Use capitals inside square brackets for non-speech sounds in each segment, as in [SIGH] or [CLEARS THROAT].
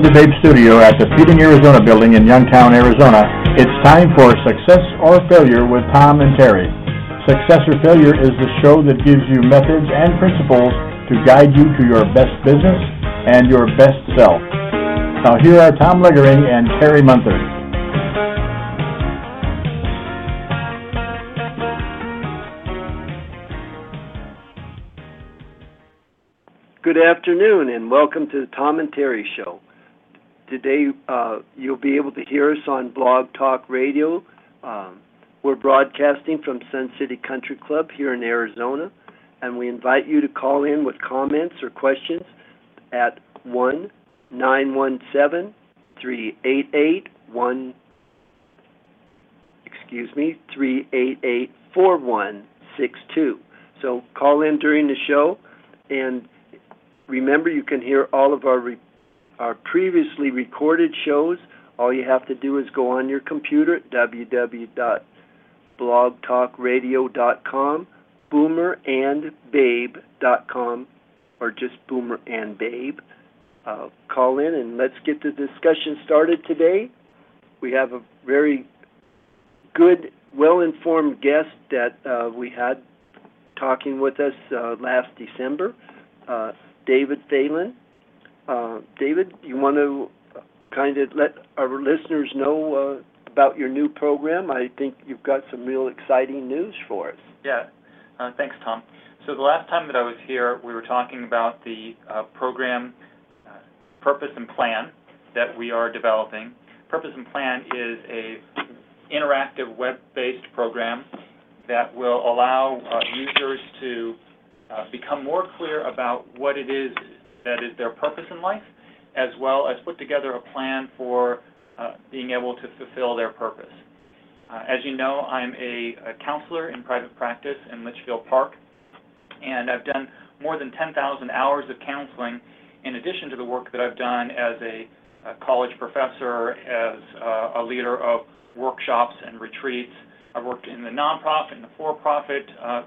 the and Babe studio at the Feeding Arizona building in Youngtown, Arizona, it's time for Success or Failure with Tom and Terry. Success or Failure is the show that gives you methods and principles to guide you to your best business and your best self. Now here are Tom Leogering and Terry Munther. Good afternoon and welcome to the Tom and Terry Show. Today uh, you'll be able to hear us on Blog Talk Radio. Um, we're broadcasting from Sun City Country Club here in Arizona, and we invite you to call in with comments or questions at 1 917 388 1 excuse me 388 4162. So call in during the show and remember you can hear all of our re- our previously recorded shows. All you have to do is go on your computer at www.blogtalkradio.com, boomerandbabe.com, or just boomer and babe. Uh, call in and let's get the discussion started today. We have a very good, well informed guest that uh, we had talking with us uh, last December. Uh, David Phelan. Uh, David, you want to kind of let our listeners know uh, about your new program? I think you've got some real exciting news for us. Yeah, uh, thanks, Tom. So the last time that I was here, we were talking about the uh, program uh, Purpose and Plan that we are developing. Purpose and Plan is a interactive web-based program that will allow users to become more clear about what it is that is their purpose in life, as well as put together a plan for uh, being able to fulfill their purpose. Uh, as you know, I'm a, a, counselor in private practice in Litchfield Park, and I've done more than 10,000 hours of counseling in addition to the work that I've done as a, a college professor, as uh, a leader of workshops and retreats. I've worked in the nonprofit and the for-profit uh,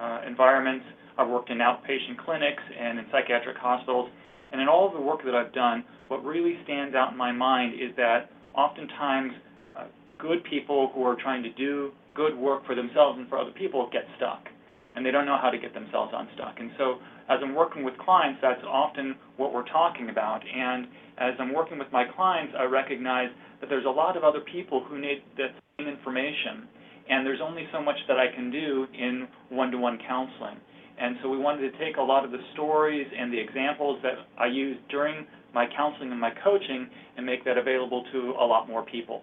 uh, environments, I've worked in outpatient clinics and in psychiatric hospitals. And in all of the work that I've done, what really stands out in my mind is that oftentimes uh, good people who are trying to do good work for themselves and for other people get stuck. And they don't know how to get themselves unstuck. And so as I'm working with clients, that's often what we're talking about. And as I'm working with my clients, I recognize that there's a lot of other people who need that same information. And there's only so much that I can do in one-to-one counseling. And so we wanted to take a lot of the stories and the examples that I use during my counseling and my coaching and make that available to a lot more people.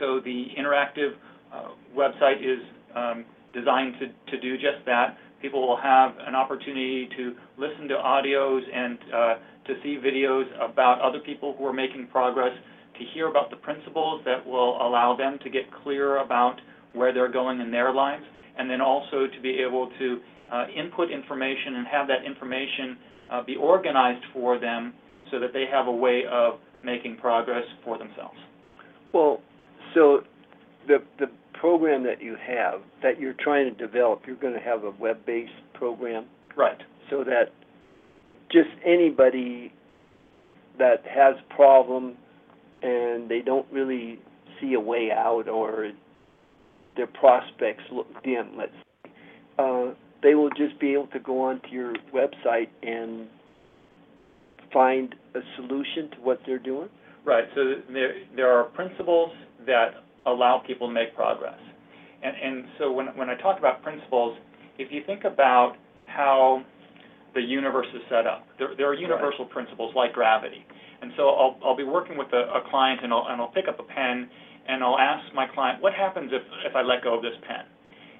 So the interactive uh, website is um, designed to, to do just that. People will have an opportunity to listen to audios and uh, to see videos about other people who are making progress, to hear about the principles that will allow them to get clear about where they're going in their lives, and then also to be able to uh, input information and have that information uh, be organized for them so that they have a way of making progress for themselves. Well, so the the program that you have that you're trying to develop, you're going to have a web-based program, right? So that just anybody that has a problem and they don't really see a way out or their prospects look dim, let's uh, they will just be able to go onto your website and find a solution to what they're doing? Right. So there, there are principles that allow people to make progress. And, and so when, when I talk about principles, if you think about how the universe is set up, there, there are universal right. principles like gravity. And so I'll, I'll be working with a, a client and I'll, and I'll pick up a pen and I'll ask my client, what happens if, if I let go of this pen?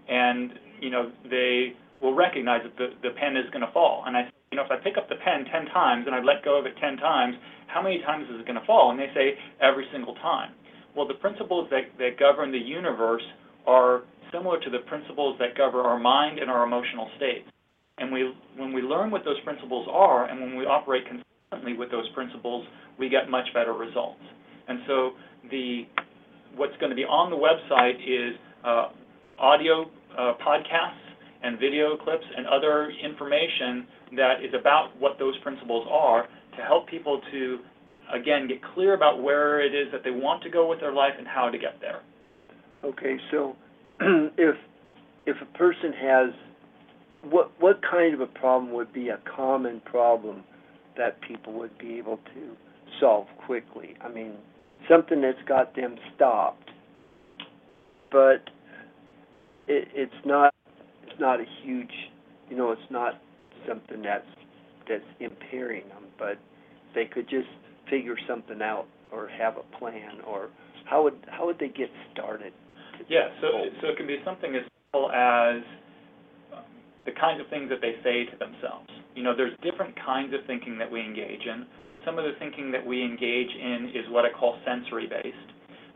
And, you know, they will recognize that the, the pen is going to fall. And I, say, you know, if I pick up the pen 10 times and I let go of it 10 times, how many times is it going to fall? And they say every single time. Well, the principles that, that govern the universe are similar to the principles that govern our mind and our emotional states. And we, when we learn what those principles are and when we operate consistently with those principles, we get much better results. And so the, what's going to be on the website is uh, audio uh, podcasts and video clips and other information that is about what those principles are to help people to, again, get clear about where it is that they want to go with their life and how to get there. Okay, so [CLEARS THROAT] if if a person has what what kind of a problem would be a common problem that people would be able to solve quickly? I mean, something that's got them stopped, but it, it's not it's not a huge, you know, it's not something that's that's impairing them, but they could just figure something out or have a plan or how would how would they get started? Yeah, so, so it can be something as simple as the kinds of things that they say to themselves. You know, there's different kinds of thinking that we engage in. Some of the thinking that we engage in is what I call sensory-based.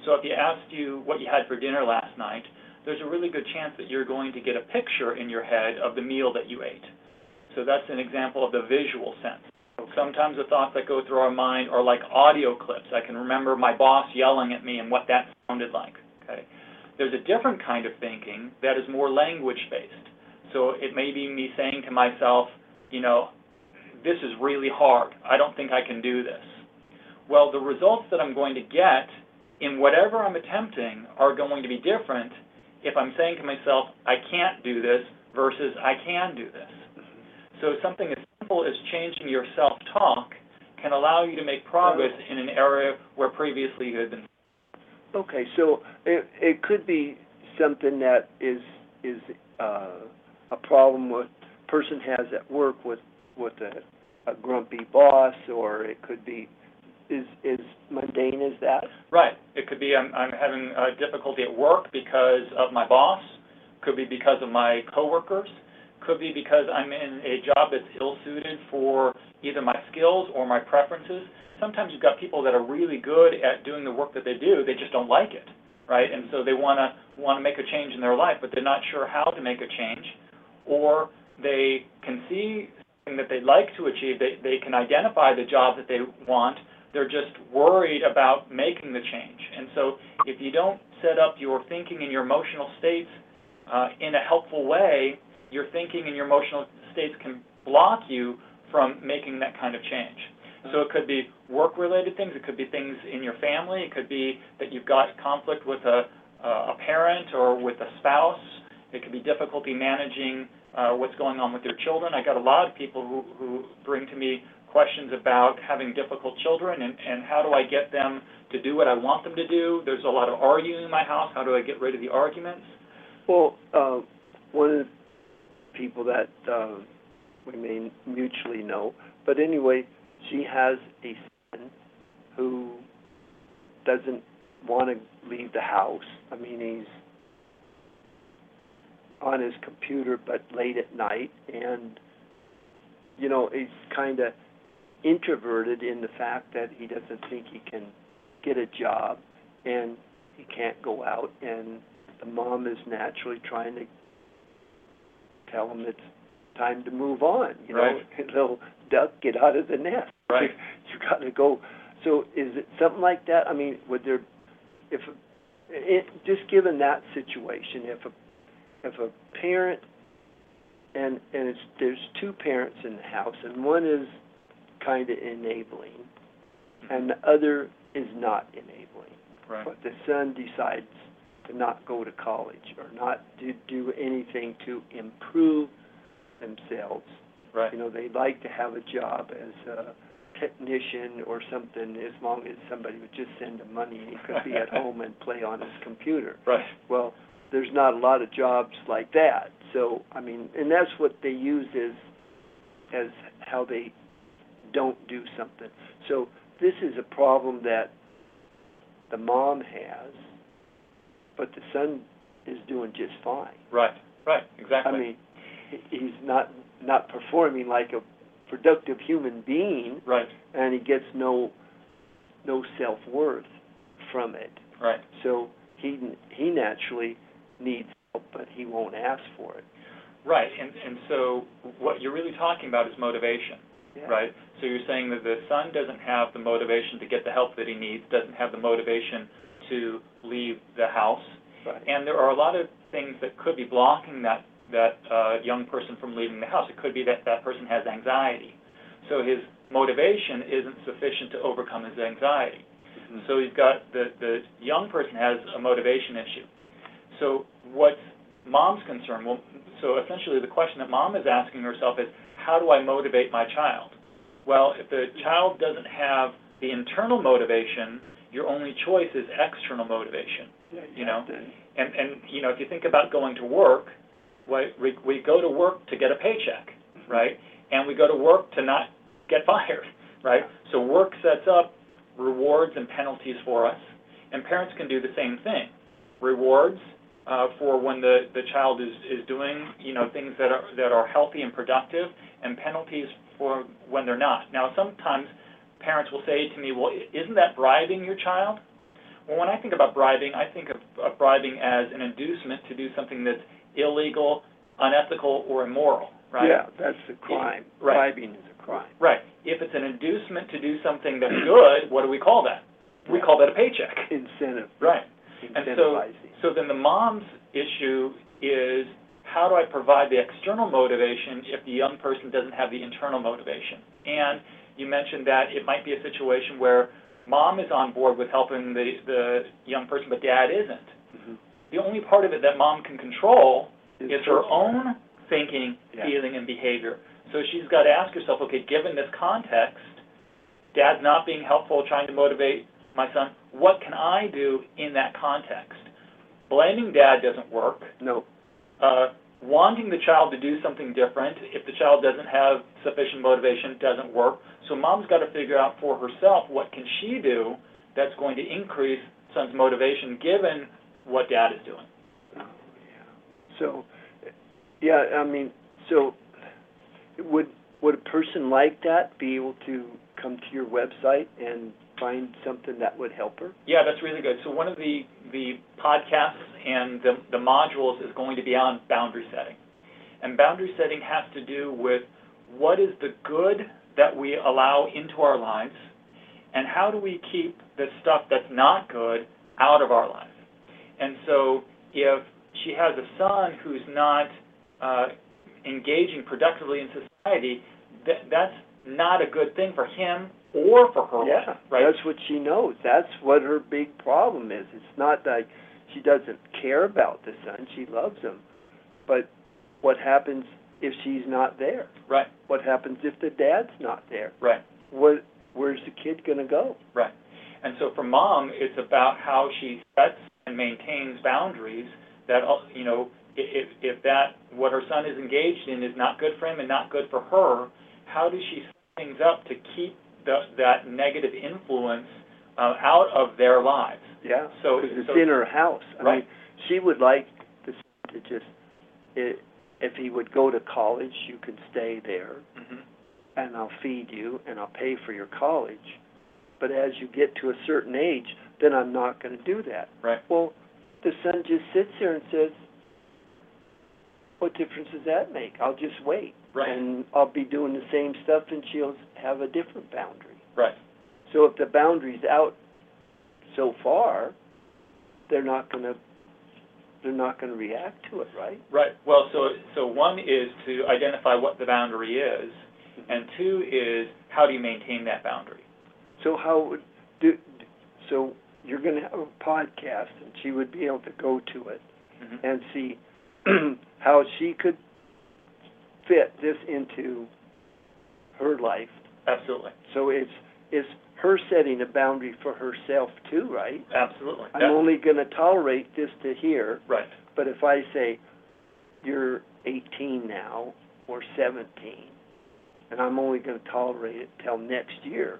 So if you asked you what you had for dinner last night, there's a really good chance that you're going to get a picture in your head of the meal that you ate. So that's an example of the visual sense. Sometimes the thoughts that go through our mind are like audio clips. I can remember my boss yelling at me and what that sounded like. Okay. There's a different kind of thinking that is more language based. So it may be me saying to myself, you know, this is really hard. I don't think I can do this. Well, the results that I'm going to get in whatever I'm attempting are going to be different if I'm saying to myself, I can't do this versus I can do this. So something as simple as changing your self-talk can allow you to make progress in an area where previously you had been. Okay, so it it could be something that is is uh, a problem with person has at work with with a, a grumpy boss, or it could be is is mundane as that. Right. It could be I'm, I'm having uh, difficulty at work because of my boss. Could be because of my coworkers. Could be because I'm in a job that's ill-suited for either my skills or my preferences. Sometimes you've got people that are really good at doing the work that they do. They just don't like it, right? And so they want to want to make a change in their life, but they're not sure how to make a change, or they can see that they'd like to achieve. They they can identify the job that they want, they're just worried about making the change. And so if you don't set up your thinking and your emotional states uh, in a helpful way, your thinking and your emotional states can block you from making that kind of change. So it could be work-related things. It could be things in your family. It could be that you've got conflict with a, a parent or with a spouse. It could be difficulty managing uh, what's going on with your children. I got a lot of people who, who bring to me questions about having difficult children and, and how do I get them to do what I want them to do. There's a lot of arguing in my house. How do I get rid of the arguments? Well, uh, one of the people that uh, we may mutually know, but anyway, she has a son who doesn't want to leave the house. I mean, he's on his computer, but late at night, and you know, he's kind of introverted in the fact that he doesn't think he can get a job, and he can't go out, and the mom is naturally trying to tell him it's time to move on. You know, Right. [LAUGHS] little duck, get out of the nest. [LAUGHS] Right. You got to go. So is it something like that? I mean, would there, if, it, just given that situation, if a if a parent and and it's there's two parents in the house, and one is kind of enabling, mm-hmm. and the other is not enabling Right. but the son decides to not go to college or not to do anything to improve themselves. Right. You know, they'd like to have a job as a technician or something as long as somebody would just send him money and he could be at [LAUGHS] home and play on his computer. Right. Well, there's not a lot of jobs like that. So, I mean, and that's what they use as as how they don't do something. So, this is a problem that the mom has, but the son is doing just fine. Right. Right. Exactly. I mean, he's not not performing like a productive human being, right. and he gets no no self worth from it. Right. So he he naturally needs help, but he won't ask for it. Right. And and so what you're really talking about is motivation. Yeah. Right? So you're saying that the son doesn't have the motivation to get the help that he needs, doesn't have the motivation to leave the house, Right. and there are a lot of things that could be blocking that that uh, young person from leaving the house. It could be that that person has anxiety, so his motivation isn't sufficient to overcome his anxiety. Mhm. So he's got, the, the young person has a motivation issue. So what's mom's concern? Well, so essentially the question that mom is asking herself is, how do I motivate my child? Well, if the child doesn't have the internal motivation, your only choice is external motivation. Yeah, you know, And, and, you know, if you think about going to work, we, we, we go to work to get a paycheck, mm-hmm. right? And we go to work to not get fired, [LAUGHS] right? So work sets up rewards and penalties for us, and parents can do the same thing. Rewards, Uh, for when the, the child is, is doing, you know, things that are, that are healthy and productive, and penalties for when they're not. Now, sometimes parents will say to me, well, isn't that bribing your child? Well, when I think about bribing, I think of, of bribing as an inducement to do something that's illegal, unethical, or immoral, right? Yeah, that's a crime. Right. Bribing is a crime. Right. If it's an inducement to do something that's good, what do we call that? We call that a paycheck. Incentive, Right. And so, so then the mom's issue is, how do I provide the external motivation if the young person doesn't have the internal motivation? And you mentioned that it might be a situation where mom is on board with helping the, the young person, but dad isn't. Mhm. The only part of it that mom can control Is is her her- own thinking, Yeah. feeling, and behavior. So she's got to ask herself, okay, given this context, dad's not being helpful, trying to motivate my son, what can I do in that context? Blaming dad doesn't work. No, Uh, wanting the child to do something different, if the child doesn't have sufficient motivation, doesn't work. So mom's got to figure out for herself, what can she do that's going to increase son's motivation, given what dad is doing? Oh, yeah. So, yeah, I mean, so would, would a person like that be able to come to your website and find something that would help her? Yeah, that's really good. So one of the, the podcasts and the, the modules is going to be on boundary setting. And boundary setting has to do with what is the good that we allow into our lives, and how do we keep the stuff that's not good out of our lives. And so if she has a son who's not uh, engaging productively in society, that, that's not a good thing for him or for her Yeah, right? that's what she knows. That's what her big problem is. It's not like she doesn't care about the son. She loves him. But what happens if she's not there? Right, What happens if the dad's not there? right. What, where's the kid gonna go? Right. And so for mom, it's about how she sets and maintains boundaries that, uh, you know, if, if that, what her son is engaged in is not good for him and not good for her, how does she set things up to keep the, that negative influence uh, out of their lives? Yeah, So- it's so- in her house. I Right. mean, she would like the son to just, i if he would go to college, you can stay there, hmm and I'll feed you, and I'll pay for your college. But as you get to a certain age, then I'm not gonna do that. Right. Well, the son just sits there and says, what difference does that make? I'll just wait. Right. And I'll be doing the same stuff, and she'll have a different boundary. Right. So if the boundary's out so far, they're not gonna, they're not gonna react to it, right? Right. Well, so, so one is to identify what the boundary is, and two is how do you maintain that boundary? So how would, do, so you're gonna have a podcast, and she would be able to go to it Mhm. and see [CLEARS THROAT] how she could fit this into her life. Absolutely. So it's, it's her setting a boundary for herself too, right? Absolutely. I'm Yeah. only gonna tolerate this to here, Right. But if I say, you're eighteen now, or seventeen, and I'm only gonna tolerate it till next year,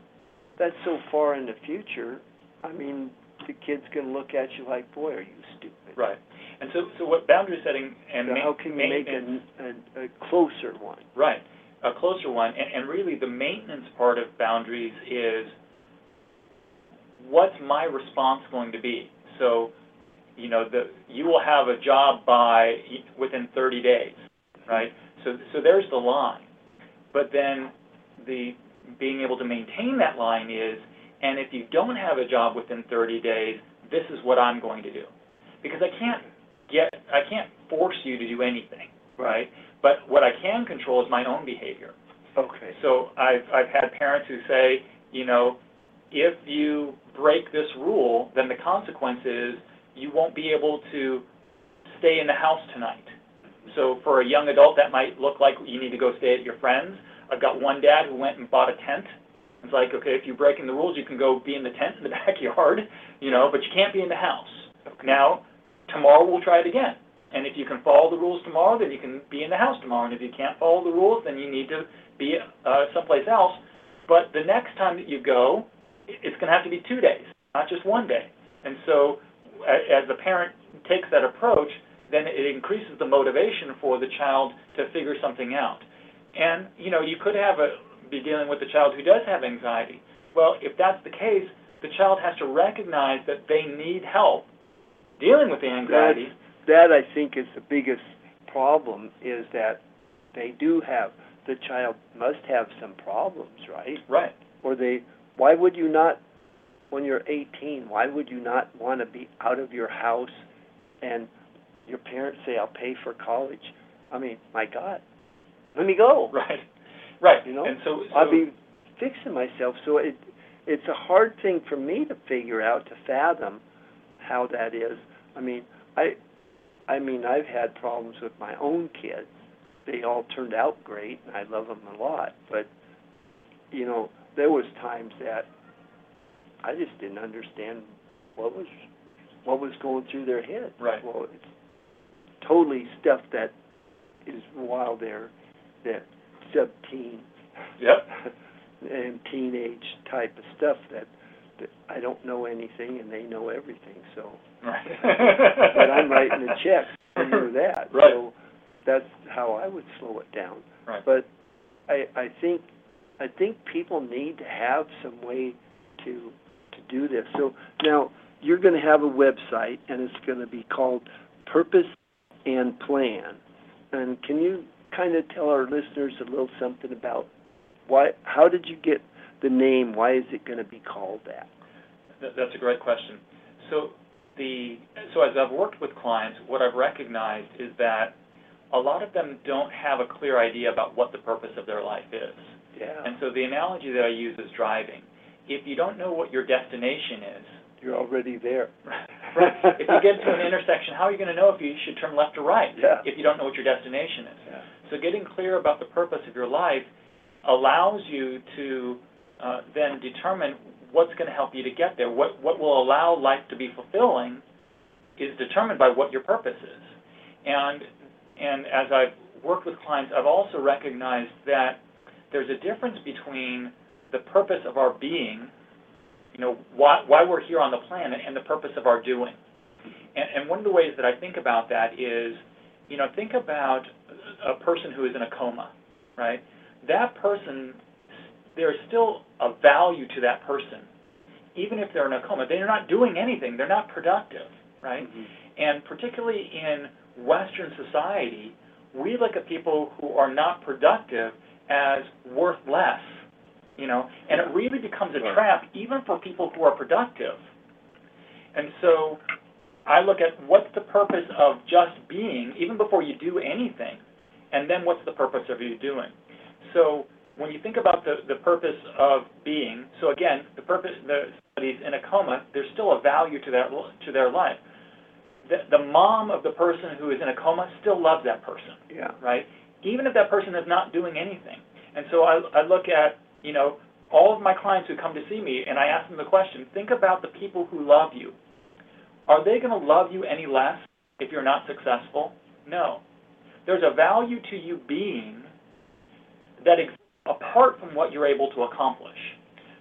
that's so far in the future, I mean, the kid's gonna look at you like, boy, are you stupid. Right. And so, so what boundary setting and So ma- how can you make a, a, a closer one? right, a closer one, and, and really the maintenance part of boundaries is what's my response going to be? So, you know, the, you will have a job by, within thirty days, right? So, so there's the line. But then the, being able to maintain that line is, and if you don't have a job within thirty days, this is what I'm going to do. Because I can't get, I can't force you to do anything, right? But what I can control is my own behavior. Okay. So I've, I've had parents who say, you know, if you break this rule, then the consequence is you won't be able to stay in the house tonight. So for a young adult, that might look like you need to go stay at your friend's. I've got one dad who went and bought a tent. It's like, okay, if you're breaking the rules, you can go be in the tent in the [LAUGHS] backyard, you know, but you can't be in the house. Now, tomorrow we'll try it again. And if you can follow the rules tomorrow, then you can be in the house tomorrow. And if you can't follow the rules, then you need to be uh, someplace else. But the next time that you go, it's going to have to be two days, not just one day. And so, as the parent takes that approach, then it increases the motivation for the child to figure something out. And, you know, you could have a, be dealing with a child who does have anxiety. Well, if that's the case, the child has to recognize that they need help dealing with the anxiety. That I think is the biggest problem is that they do have, the child must have some problems, right? Right. Or they, why would you not, when you're eighteen, why would you not wanna be out of your house and your parents say, I'll pay for college? I mean, my God, let me go. Right. Right. You know, and so, so I'll be fixing myself, so it, it's a hard thing for me to figure out, to fathom how that is. I mean, I, I mean, I've had problems with my own kids. They all turned out great, and I love them a lot. But, you know, there was times that I just didn't understand what was, what was going through their heads. Right. Well, it's totally stuff that is wild there, that sub-teen Yep. and teenage type of stuff that, that I don't know anything and they know everything. So, Right. but I'm writing the check for [LAUGHS] that. Right. So that's how I would slow it down. Right. But I I think I think people need to have some way to to do this. So now you're going to have a website and it's going to be called Purpose and Plan. And can you kind of tell our listeners a little something about why how did you get the name? Why is it going to be called that? That- That's a great question. So the so as I've worked with clients, what I've recognized is that a lot of them don't have a clear idea about what the purpose of their life is. Yeah. And so the analogy that I use is driving. If you don't know what your destination is, You're already there. [LAUGHS] right, if you get to an intersection, how are you going to know if you should turn left or right Yeah. if you don't know what your destination is? Yeah. So getting clear about the purpose of your life allows you to uh, then determine what's going to help you to get there. What what will allow life to be fulfilling is determined by what your purpose is. And and as I've worked with clients, I've also recognized that there's a difference between the purpose of our being, you know, why why we're here on the planet, and the purpose of our doing. And, and one of the ways that I think about that is, you know, think about a person who is in a coma, right? That person, there's still a value to that person, even if they're in a coma. They're not doing anything. They're not productive, right? Mhm. And particularly in Western society, we look at people who are not productive as worth less, you know, and it really becomes a trap even for people who are productive. And so I look at what's the purpose of just being, even before you do anything, and then what's the purpose of you doing. So when you think about the, the purpose of being, so again, the purpose, the somebody's in a coma, there's still a value to their to their life. The, the mom of the person who is in a coma still loves that person, Yeah. right? Even if that person is not doing anything. And so I, I look at, you know, all of my clients who come to see me, and I ask them the question: Think about the people who love you. Are they going to love you any less if you're not successful? No. There's a value to you being that exists apart from what you're able to accomplish.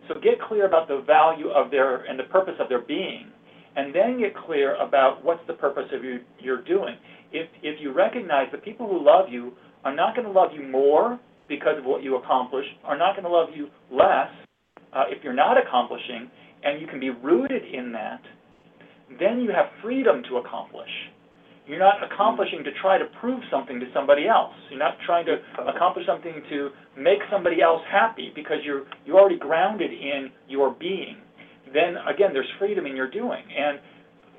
So get clear about the value of their and the purpose of their being, and then get clear about what's the purpose of you you're doing. If if you recognize the people who love you are not going to love you more because of what you accomplish, are not going to love you less uh, if you're not accomplishing, and you can be rooted in that, then you have freedom to accomplish. You're not accomplishing to try to prove something to somebody else. You're not trying to accomplish something to make somebody else happy because you're you're already grounded in your being. Then again, there's freedom in your doing, and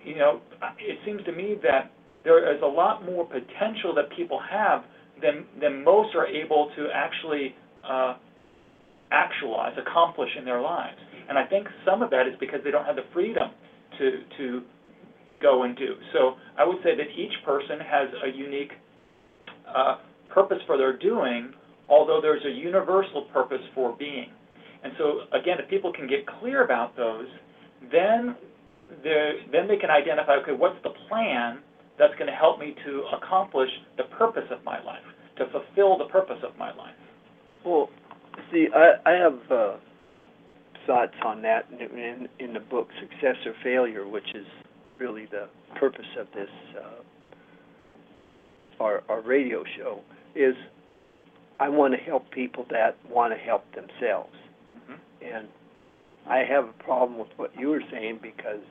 you know it seems to me that there is a lot more potential that people have than than most are able to actually uh, actualize, accomplish in their lives. And I think some of that is because they don't have the freedom to to go and do. So I would say that each person has a unique uh, purpose for their doing, although there's a universal purpose for being. And so again, if people can get clear about those, then then they can identify, okay, what's the plan that's going to help me to accomplish the purpose of my life, to fulfill the purpose of my life. Well, see, I, I have uh, thoughts on that in, in, the book Success or Failure, which is really the purpose of this uh, our our radio show. Is I want to help people that want to help themselves, Mhm. and I have a problem with what you were saying because,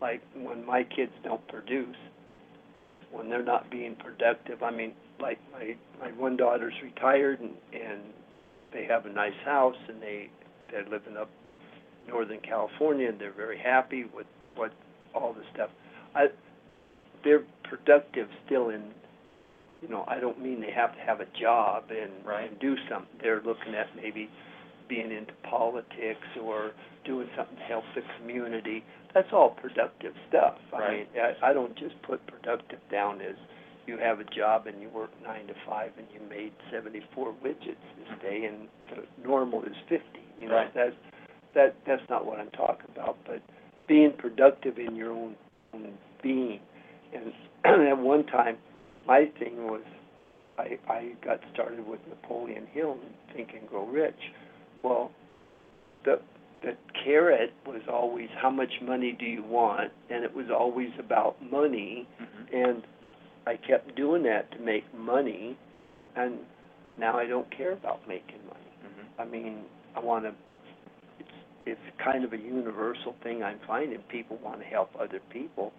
like, when my kids don't produce, when they're not being productive, I mean, like my my one daughter's retired and and they have a nice house and they they're living up northern California and they're very happy with what all the stuff. I they're productive still in you know, I don't mean they have to have a job and, Right. and do something. They're looking at maybe being into politics or doing something to help the community. That's all productive stuff. I mean, I, I don't just put productive down as you have a job and you work nine to five and you made seventy-four widgets this day and the normal is fifty. You know, Right. that's that that's not what I'm talking about. But being productive in your own, own being. And [CLEARS THROAT] at one time, my thing was, I I got started with Napoleon Hill and Think and Grow Rich. Well, the the carrot was always how much money do you want, and it was always about money Mhm. and I kept doing that to make money, and now I don't care about making mean, I want to. It's it's kind of a universal thing I'm finding. People want to help other people,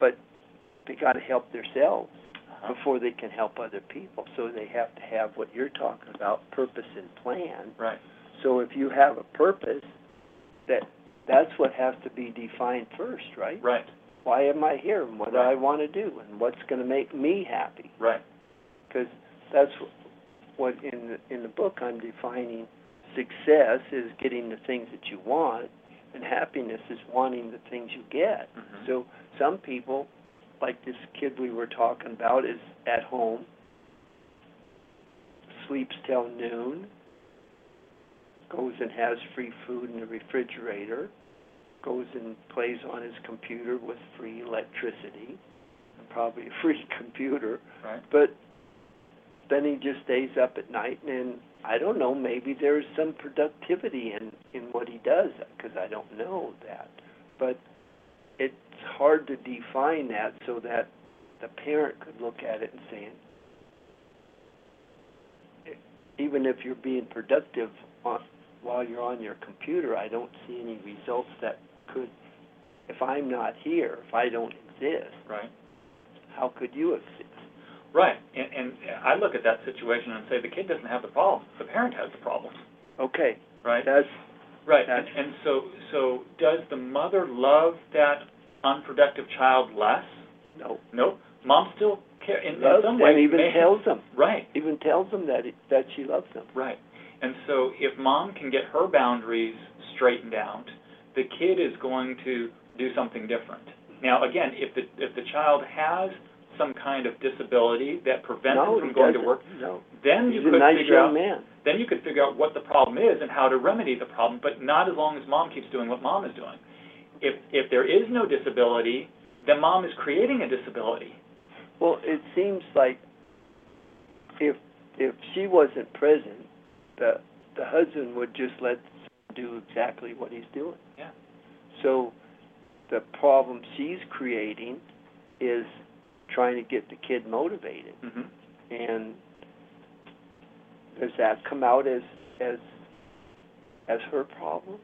but they got to help themselves Uh-huh. before they can help other people. So they have to have what you're talking about, purpose and plan. Right. So if you have a purpose, that that's what has to be defined first, right? Right. why am I here and what do I want to do and what's going to make me happy? Right. Because that's what in the, in the book I'm defining success is getting the things that you want, and happiness is wanting the things you get. Mhm. So some people, like this kid we were talking about, is at home, sleeps till noon, goes and has free food in the refrigerator, goes and plays on his computer with free electricity, and probably a free [LAUGHS] computer, Right. but then he just stays up at night and I don't know, maybe there's some productivity in in what he does because I don't know that. But it's hard to define that so that the parent could look at it and saying even if you're being productive on, while you're on your computer, I don't see any results that could if I'm not here, if I don't exist, Right. how could you exist? Right. And, and I look at that situation and say the kid doesn't have the problem. The parent has the problem. Okay, Right. that's Right, and, That's- and so, so does the mother love that unproductive child less? no. No. Mom still care, in, in some way. even may- tells them, Right, even tells them that it, that she loves them. right. And so if mom can get her boundaries straightened out, the kid is going to do something different. Now, again, if the, if the child has some kind of disability that prevents no, him from he going to doesn't. work, No, then he's you a could nice figure young out man. then you could figure out what the problem is and how to remedy the problem, but not as long as mom keeps doing what mom is doing. If if there is no disability, then mom is creating a disability. Well, it seems like if if she wasn't present, the the husband would just let do exactly what he's doing. Yeah. So the problem she's creating is trying to get the kid motivated. hmm And does that come out as as as her problem?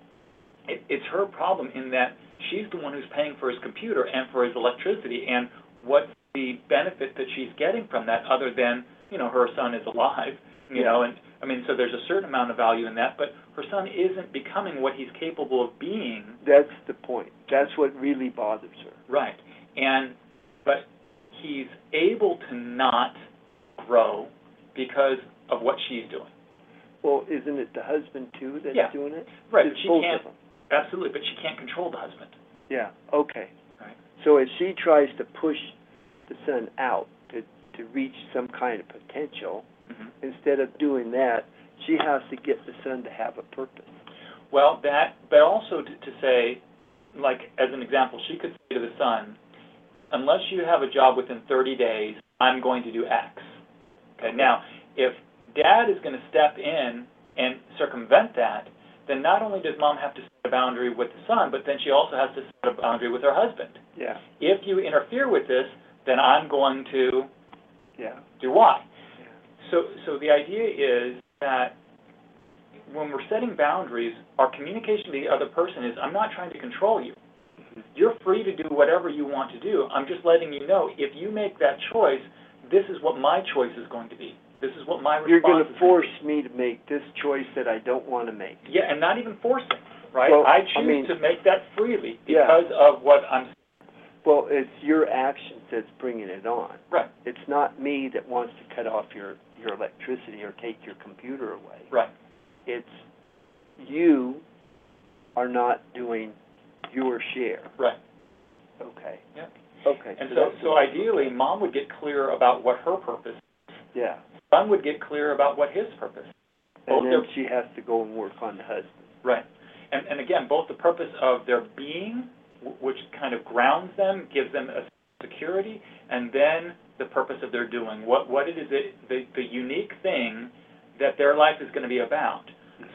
It, it's her problem in that she's the one who's paying for his computer and for his electricity, and what's the benefit that she's getting from that other than you know her son is alive, you Yeah. know, and I mean so there's a certain amount of value in that, but her son isn't becoming what he's capable of being That's the point. That's what really bothers her. Right. And but he's able to not grow because of what she's doing. Well, isn't it the husband too that's Yeah. doing it? Right, It's she can't, absolutely, but she can't control the husband. Yeah, okay. Right. So if she tries to push the son out to, to reach some kind of potential, Mhm. instead of doing that, she has to get the son to have a purpose. Well, that, but also to, to say, like, as an example, she could say to the son, unless you have a job within thirty days, I'm going to do X. Okay, now, if dad is gonna step in and circumvent that, then not only does mom have to set a boundary with the son, but then she also has to set a boundary with her husband. Yeah, If you interfere with this, then I'm going to yeah, do Y. yeah. So, so the idea is that when we're setting boundaries, our communication to the other person is, I'm not trying to control you. Free to do whatever you want to do. I'm just letting you know, if you make that choice, this is what my choice is going to be. This is what my response You're gonna force me to make this choice that I don't wanna make. Yeah, and not even forcing, right? Well, I I choose mean- to make that freely Yeah. because of what I'm, Well, it's your actions that's bringing it on. right, It's not me that wants to cut off your, your electricity or take your computer away. right, It's you are not doing your share. right. Okay. Yep. Okay. And so, so ideally, mom would get clear about what her purpose, Is. Yeah. son would get clear about what his purpose. Both And then she has to go and work on the husband. Right. And, and again, both the purpose of their being, which kind of grounds them, gives them a security, and then the purpose of their doing. What, what it is, it, the, the unique thing that their life is gonna be about.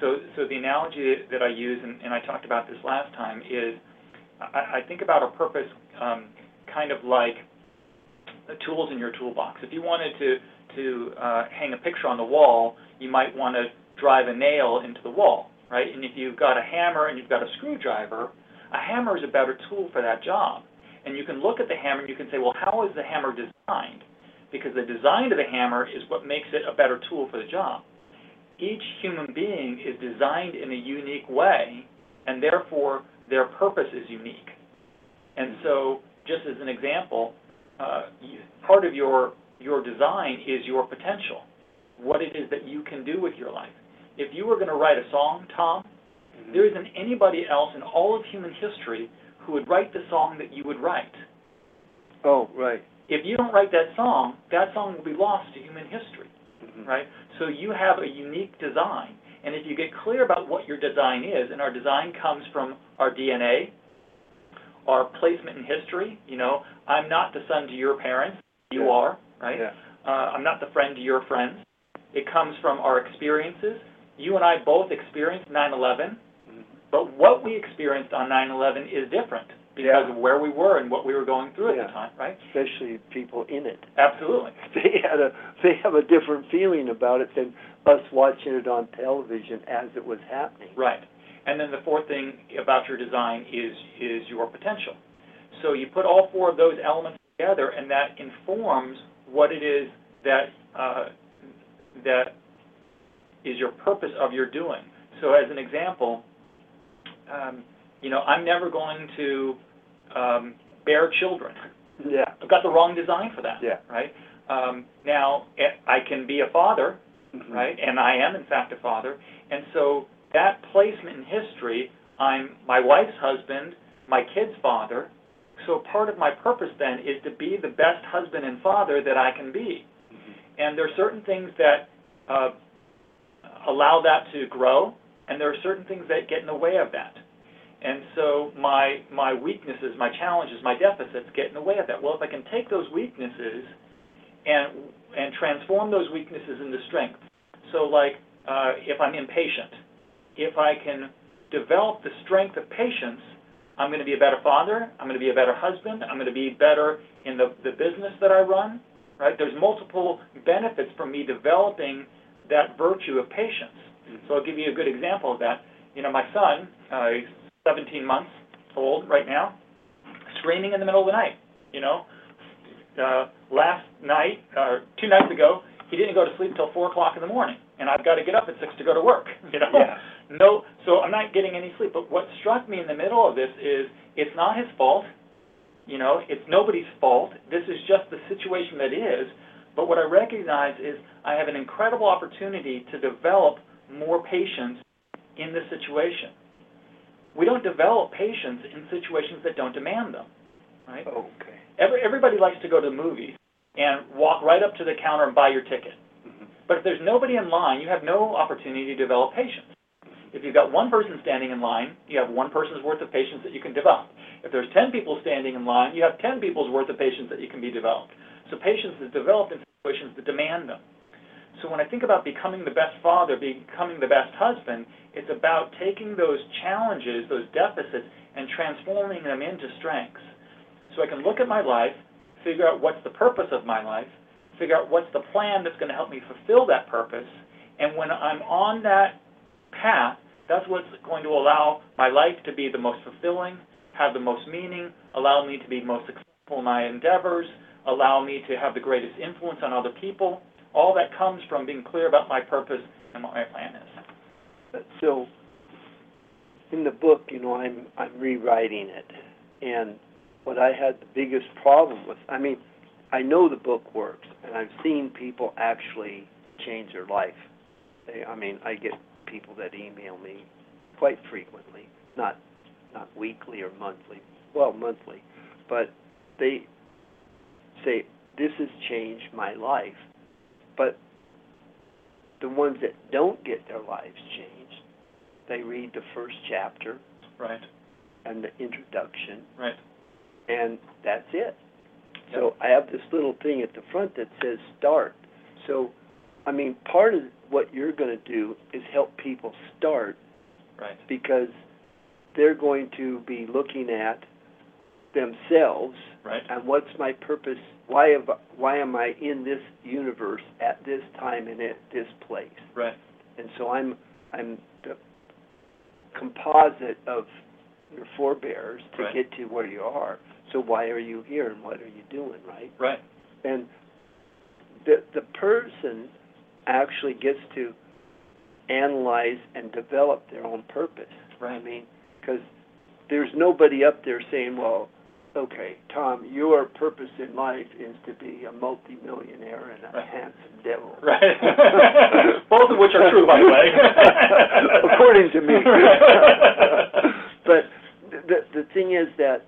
So, so the analogy that I use, and, and I talked about this last time, is I, I think about a purpose, um, kind of like the tools in your toolbox. If you wanted to, to, uh, hang a picture on the wall, you might wanna drive a nail into the wall, right? And if you've got a hammer and you've got a screwdriver, a hammer is a better tool for that job. And you can look at the hammer and you can say, well, how is the hammer designed? Because the design of the hammer is what makes it a better tool for the job. Each human being is designed in a unique way, and therefore their purpose is unique. And so, just as an example, uh, part of your your design is your potential, what it is that you can do with your life. If you were going to write a song, Tom, there isn't anybody else in all of human history who would write the song that you would write. Oh, right. If you don't write that song, that song will be lost to human history, Mhm. right? So you have a unique design. And if you get clear about what your design is, and our design comes from our DNA, our placement in history, you know, I'm not the son to your parents, you Yeah. are, right? Yeah. Uh, I'm not the friend to your friends. It comes from our experiences. You and I both experienced 9/11, Mhm. but what we experienced on 9/11 is different because Yeah. of where we were and what we were going through at Yeah. the time, right? Especially people in it. Absolutely. [LAUGHS] They had a, they have a different feeling about it than us watching it on television as it was happening. Right. And then the fourth thing about your design is is your potential. So you put all four of those elements together, and that informs what it is that uh, that is your purpose of your doing. So as an example, um, you know, I'm never going to um, bear children. Yeah. I've got the wrong design for that. Yeah. Right. Um, now eh, I can be a father Mhm. right? And I am in fact a father. And so that placement in history, I'm my wife's husband, my kid's father. So part of my purpose then is to be the best husband and father that I can be. Mhm. And there are certain things that uh, allow that to grow, and there are certain things that get in the way of that. And so my my weaknesses, my challenges, my deficits get in the way of that. Well, if I can take those weaknesses and and transform those weaknesses into strengths. So like uh, if I'm impatient, if I can develop the strength of patience, I'm going to be a better father, I'm going to be a better husband, I'm going to be better in the, the business that I run, right? There's multiple benefits from me developing that virtue of patience. So I'll give you a good example of that. You know, my son, uh, he's 17 months old right now, screaming in the middle of the night, you know. Uh, last night, or two nights ago, he didn't go to sleep till 4 o'clock in the morning, and I've got to get up at 6 to go to work, [LAUGHS] you know. Yeah. No, so I'm not getting any sleep. But what struck me in the middle of this is it's not his fault. You know, it's nobody's fault. This is just the situation that is. But what I recognize is I have an incredible opportunity to develop more patience in this situation. We don't develop patience in situations that don't demand them, right? Okay. Every, everybody likes to go to the movies and walk right up to the counter and buy your ticket. Mhm. But if there's nobody in line, you have no opportunity to develop patience. If you've got one person standing in line, you have one person's worth of patience that you can develop. If there's 10 people standing in line, you have 10 people's worth of patience that you can be developed. So patience is developed in situations that demand them. So when I think about becoming the best father, becoming the best husband, it's about taking those challenges, those deficits, and transforming them into strengths. So I can look at my life, figure out what's the purpose of my life, figure out what's the plan that's going to help me fulfill that purpose, and when I'm on that path, that's what's going to allow my life to be the most fulfilling, have the most meaning, allow me to be most successful in my endeavors, allow me to have the greatest influence on other people. All that comes from being clear about my purpose and what my plan is. So, in the book, you know, I'm I'm rewriting it, and what I had the biggest problem with, I mean, I know the book works, and I've seen people actually change their life. They, I mean, I get people that email me quite frequently, not not weekly or monthly, well, monthly, but they say this has changed my life. But the ones that don't get their lives changed, they read the first chapter Right, and the introduction, right. and that's it. So I have this little thing at the front that says start. So, I mean, part of what you're going to do is help people start Right, because they're going to be looking at themselves right, and what's my purpose? Why have, why am I in this universe at this time and at this place? right, And so I'm I'm the composite of your forebears to Right. get to where you are. So why are you here and what are you doing, right? right, And the the person actually gets to analyze and develop their own purpose. Right. I mean, because there's nobody up there saying, well, okay, Tom, your purpose in life is to be a multimillionaire and a Right. handsome devil. Right. [LAUGHS] Both of which are true, by the way. [LAUGHS] According to me. [LAUGHS] But the the thing is that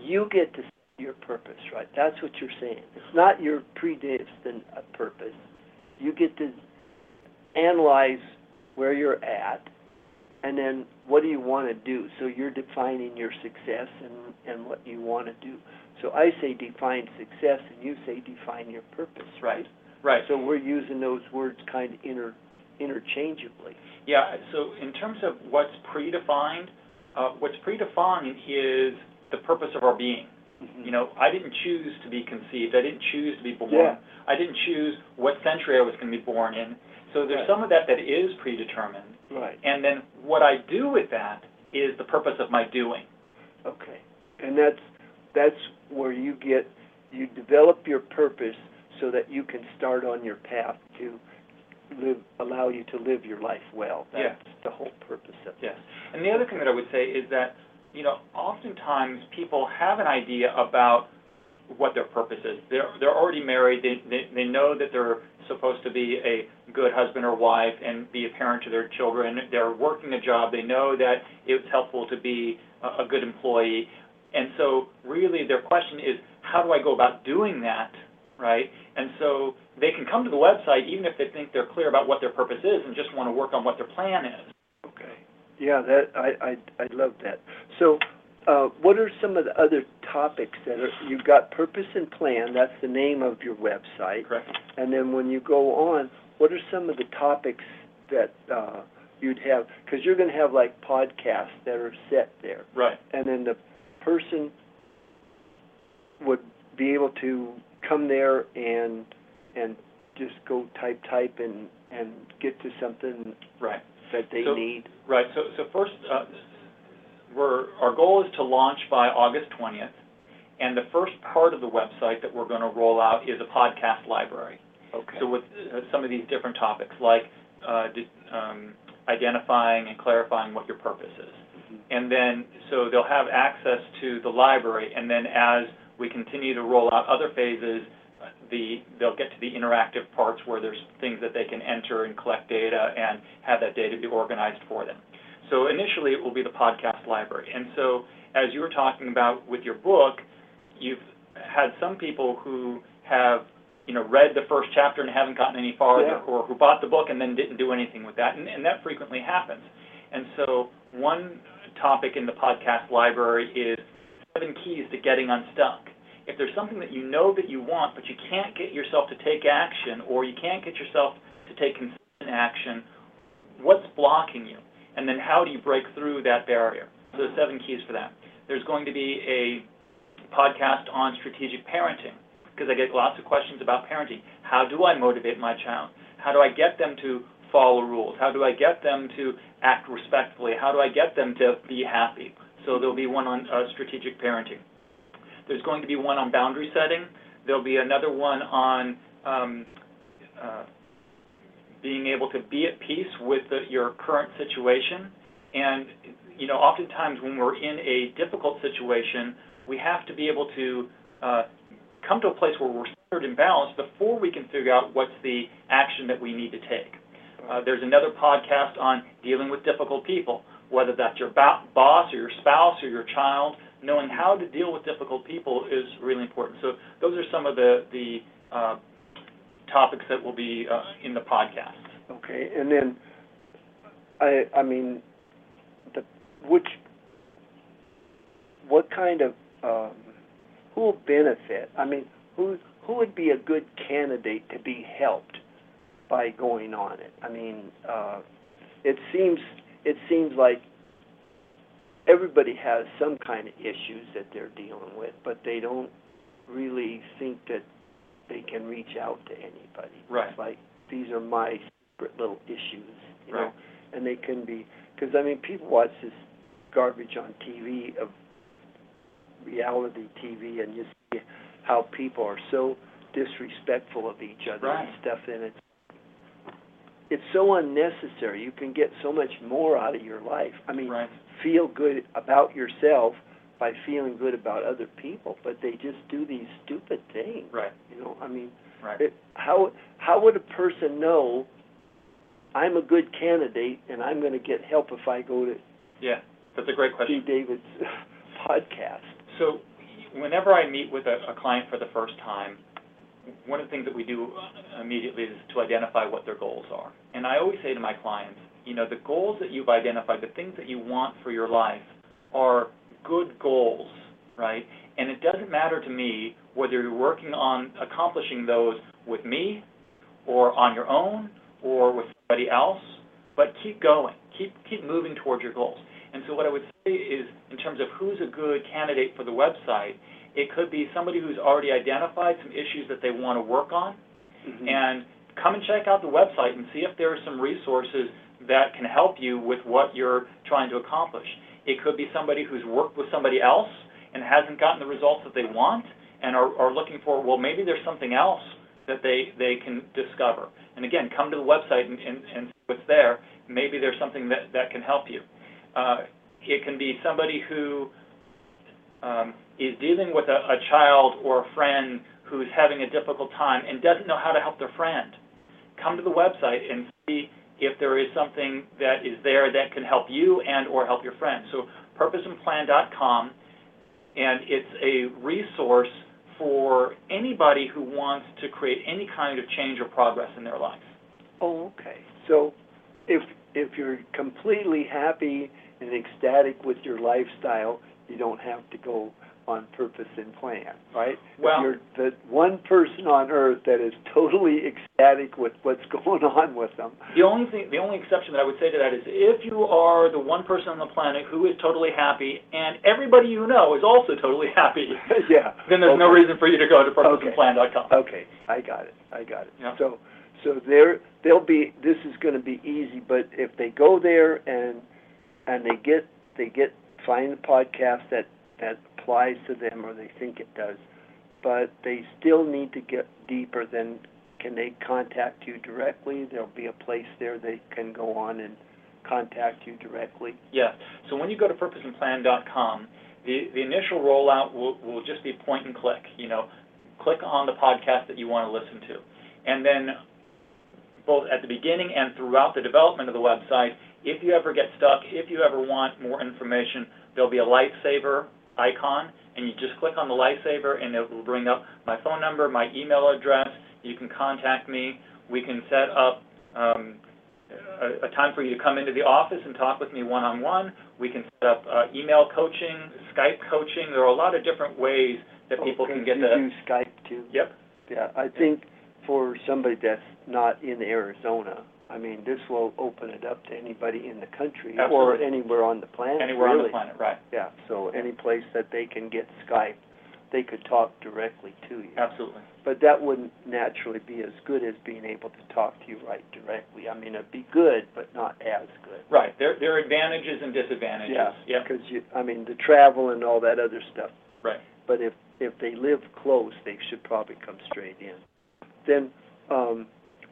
you get to see your purpose, right? That's what you're saying. It's not your predestined purpose. You get to analyze where you're at, and then what do you want to do? So you're defining your success and and what you want to do. So I say define success, and you say define your purpose, right? Right. So we're using those words kind of inter interchangeably. Yeah, so in terms of what's predefined, uh, what's predefined is the purpose of our being. Mm-hmm. You know, I didn't choose to be conceived. I didn't choose to be born. Yeah. I didn't choose what century I was going to be born in. So there's Right. some of that that is predetermined. Right. And then what I do with that is the purpose of my doing. Okay. And that's that's where you get you develop your purpose so that you can start on your path to live allow you to live your life well. Yeah. That's the whole purpose of it. Yes. And the other thing that I would say is that, you know, oftentimes people have an idea about what their purpose is. They're they're already married. They they, they know that they're supposed to be a good husband or wife and be a parent to their children. They're working a job. They know that it's helpful to be a, a good employee. And so really their question is, how do I go about doing that, right? And so they can come to the website even if they think they're clear about what their purpose is and just want to work on what their plan is. Okay. Yeah, that I I I love that. So uh, what are some of the other topics that are you've got purpose and plan, that's the name of your website. Correct? And then when you go on, what are some of the topics that uh, you'd have? Because you're going to have like podcasts that are set there, Right. and then the person would be able to come there and and just go type type and and get to something Right. That they So- need. Right. So, so first, uh, we're, our goal is to launch by August 20th, and the first part of the website that we're going to roll out is a podcast library. Okay. So with uh, some of these different topics, like uh, di- um, identifying and clarifying what your purpose is. Mhm. And then, so they'll have access to the library, and then as we continue to roll out other phases, the, they'll get to the interactive parts where there's things that they can enter and collect data and have that data be organized for them. So initially, it will be the podcast library. And so, as you were talking about with your book, you've had some people who have, you know, read the first chapter and haven't gotten any farther, Yeah. or who bought the book and then didn't do anything with that, and, and that frequently happens. And so, one topic in the podcast library is seven keys to getting unstuck. If there's something that you know that you want, but you can't get yourself to take action, or you can't get yourself to take consistent action, what's blocking you? And then how do you break through that barrier? So the seven keys for that. There's going to be a podcast on strategic parenting, because I get lots of questions about parenting. How do I motivate my child? How do I get them to follow rules? How do I get them to act respectfully? How do I get them to be happy? So there'll be one on uh, strategic parenting. There's going to be one on boundary setting. There'll be another one on um, uh, being able to be at peace with the, your current situation. And, you know, oftentimes when we're in a difficult situation, we have to be able to uh, come to a place where we're centered and balanced before we can figure out what's the action that we need to take. Uh, there's another podcast on dealing with difficult people, whether that's your boss or your spouse or your child. Knowing how to deal with difficult people is really important. So those are some of the the uh, topics that will be uh, in the podcast. Okay, and then, I, I mean, the, which, what kind of, um, who will benefit? I mean, who, who would be a good candidate to be helped by going on it? I mean, uh, it seems, it seems like everybody has some kind of issues that they're dealing with, but they don't really think that they can reach out to anybody. Right. It's like, these are my secret little issues, you know? Right. And they can be, because, I mean, people watch this garbage on TV of reality TV, and you see how people are so disrespectful of each other and Right. stuff, and it's, it's so unnecessary. You can get so much more out of your life. I mean, Right. Feel good about yourself by feeling good about other people, but they just do these stupid things. Right. You know, I mean, Right. it, how how would a person know I'm a good candidate and I'm going to get help if I go to Yeah. That's a great question. Steve. David's [LAUGHS] podcast? So whenever I meet with a, a client for the first time, one of the things that we do uh, immediately is to identify what their goals are. And I always say to my clients, you know, the goals that you've identified, the things that you want for your life are good goals, right? And it doesn't matter to me whether you're working on accomplishing those with me or on your own or with somebody else, but keep going. Keep keep moving towards your goals. And so what I would say is in terms of who's a good candidate for the website, it could be somebody who's already identified some issues that they want to work on Mhm. and come and check out the website and see if there are some resources that can help you with what you're trying to accomplish. It could be somebody who's worked with somebody else and hasn't gotten the results that they want and are, are looking for, well, maybe there's something else that they, they can discover. And again, come to the website and, and, and see what's there. Maybe there's something that, that can help you. Uh, it can be somebody who um, is dealing with a, a child or a friend who's having a difficult time and doesn't know how to help their friend. Come to the website and see if there is something that is there that can help you and or help your friends. So purposeandplan.com, and it's a resource for anybody who wants to create any kind of change or progress in their life. Oh, okay. So if if you're completely happy and ecstatic with your lifestyle, you don't have to go on purpose and plan, right? Well- you're the one person on earth that is totally ecstatic with what's going on with them. The only thing, the only exception that I would say to that is if you are the one person on the planet who is totally happy and everybody you know is also totally happy, [LAUGHS] yeah. then there's no reason for you to go to purposeandplan.com. Okay, I got it. I got it. Yeah. So, so there, they'll be. This is going to be easy. But if they go there and and they get they get find the podcast that that applies to them or they think it does, but they still need to get deeper. Then can they contact you directly? There'll be a place there they can go on and contact you directly. Yes. So when you go to purposeandplan.com, the, the initial rollout will, will just be point and click. You know, click on the podcast that you want to listen to. And then both at the beginning and throughout the development of the website, if you ever get stuck, if you ever want more information, there'll be a lightsaber icon, and you just click on the Lifesaver, and it will bring up my phone number, my email address. You can contact me. We can set up um, a, a time for you to come into the office and talk with me one-on-one. We can set up uh, email coaching, Skype coaching. There are a lot of different ways that people Okay, can get you the. do Skype too? Yep. Yeah, I think for somebody that's not in Arizona, I mean, this will open it up to anybody in the country or Absolutely. anywhere on the planet, Anywhere on the really. planet, right? Yeah, so any place that they can get Skype, they could talk directly to you. Absolutely. But that wouldn't naturally be as good as being able to talk to you right directly. I mean, it'd be good, but not as good. Right. There, there are advantages and disadvantages. Yeah, Yep. because you, I mean, the travel and all that other stuff. Right. But if, if they live close, they should probably come straight in. Then, um,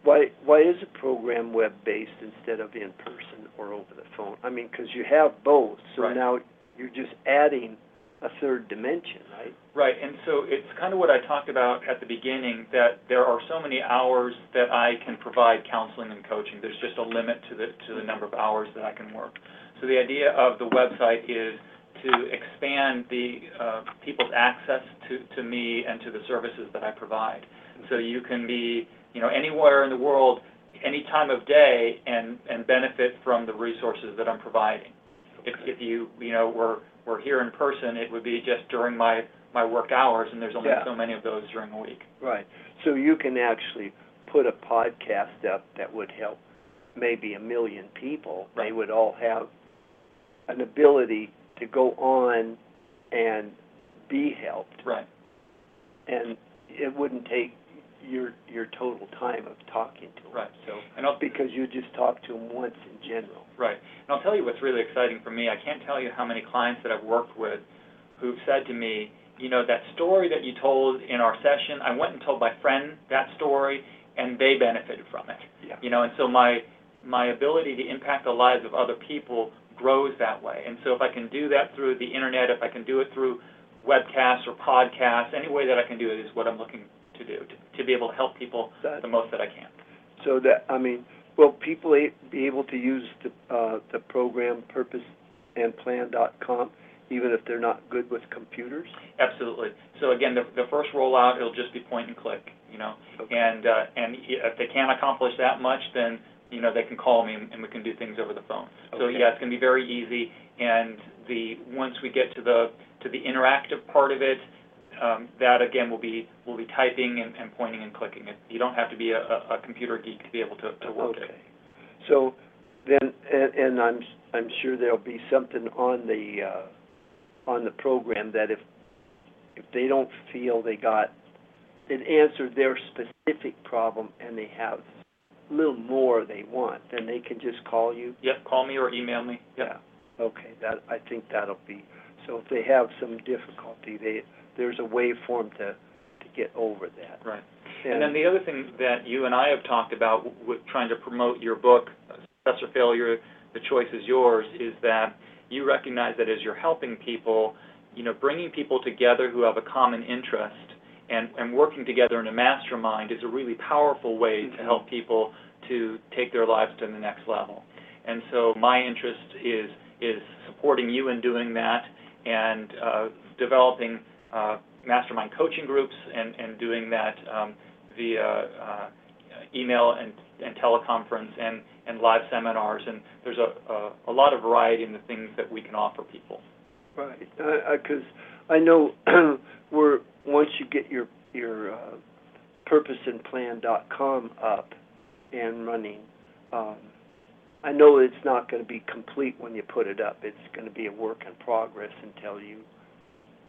why, why is a program web-based instead of in person or over the phone? I mean, because you have both, so Right. now you're just adding a third dimension, right? Right, and so it's kind of what I talked about at the beginning, that there are so many hours that I can provide counseling and coaching. There's just a limit to the, to the number of hours that I can work. So the idea of the website is to expand the, uh, people's access to, to me and to the services that I provide. So you can be, you know, anywhere in the world, any time of day, and, and benefit from the resources that I'm providing. If, if you, you know, were, were here in person, it would be just during my, my work hours, and there's only Yeah. so many of those during a week. Right. So you can actually put a podcast up that would help maybe a million people. They Right. would all have an ability to go on and be helped. Right. And it wouldn't take your your total time of talking to them. Right. So And I'll, because you just talk to them once in general. Right. And I'll tell you what's really exciting for me. I can't tell you how many clients that I've worked with who've said to me, you know, that story that you told in our session, I went and told my friend that story, and they benefited from it. Yeah. You know, and so my my ability to impact the lives of other people grows that way. And so if I can do that through the internet, if I can do it through webcasts or podcasts, any way that I can do it is what I'm looking to do, to, to be able to help people That- the most that I can. So that I mean, will people a- be able to use the uh, the program purposeandplan.com even if they're not good with computers? Absolutely. So again, the, the first rollout, it'll just be point and click, you know. Okay. And, uh, and if they can't accomplish that much, then, you know, they can call me and and we can do things over the phone. So yeah, it's gonna be very easy, and the, once we get to the, to the interactive part of it, that again will be, will be typing and, and pointing and clicking. It- You don't have to be a, computer geek to be able to, to work it. Okay. So then, and, and I'm I'm sure there'll be something on the uh, on the program that if if they don't feel they got it answered their specific problem and they have a little more they want, then they can just call you. Yep, call me or email me. Yep. Yeah. Okay. That I think that'll be. So if they have some difficulty, they there's a way for them to to get over that. Right. And then the other thing that you and I have talked about with trying to promote your book, Success or Failure, The Choice is Yours, is that you recognize that as you're helping people, you know, bringing people together who have a common interest and, and working together in a mastermind is a really powerful way to Mhm. help people to take their lives to the next level. And so my interest is, is supporting you in doing that and uh, developing uh, mastermind coaching groups and, and doing that um, via uh, email and, and teleconference and, and live seminars. And there's a, a, a lot of variety in the things that we can offer people. Right, because I know [CLEARS THROAT] we're, once you get your, your uh, purposeandplan.com up and running, um, I know it's not going to be complete when you put it up. It's going to be a work in progress until you,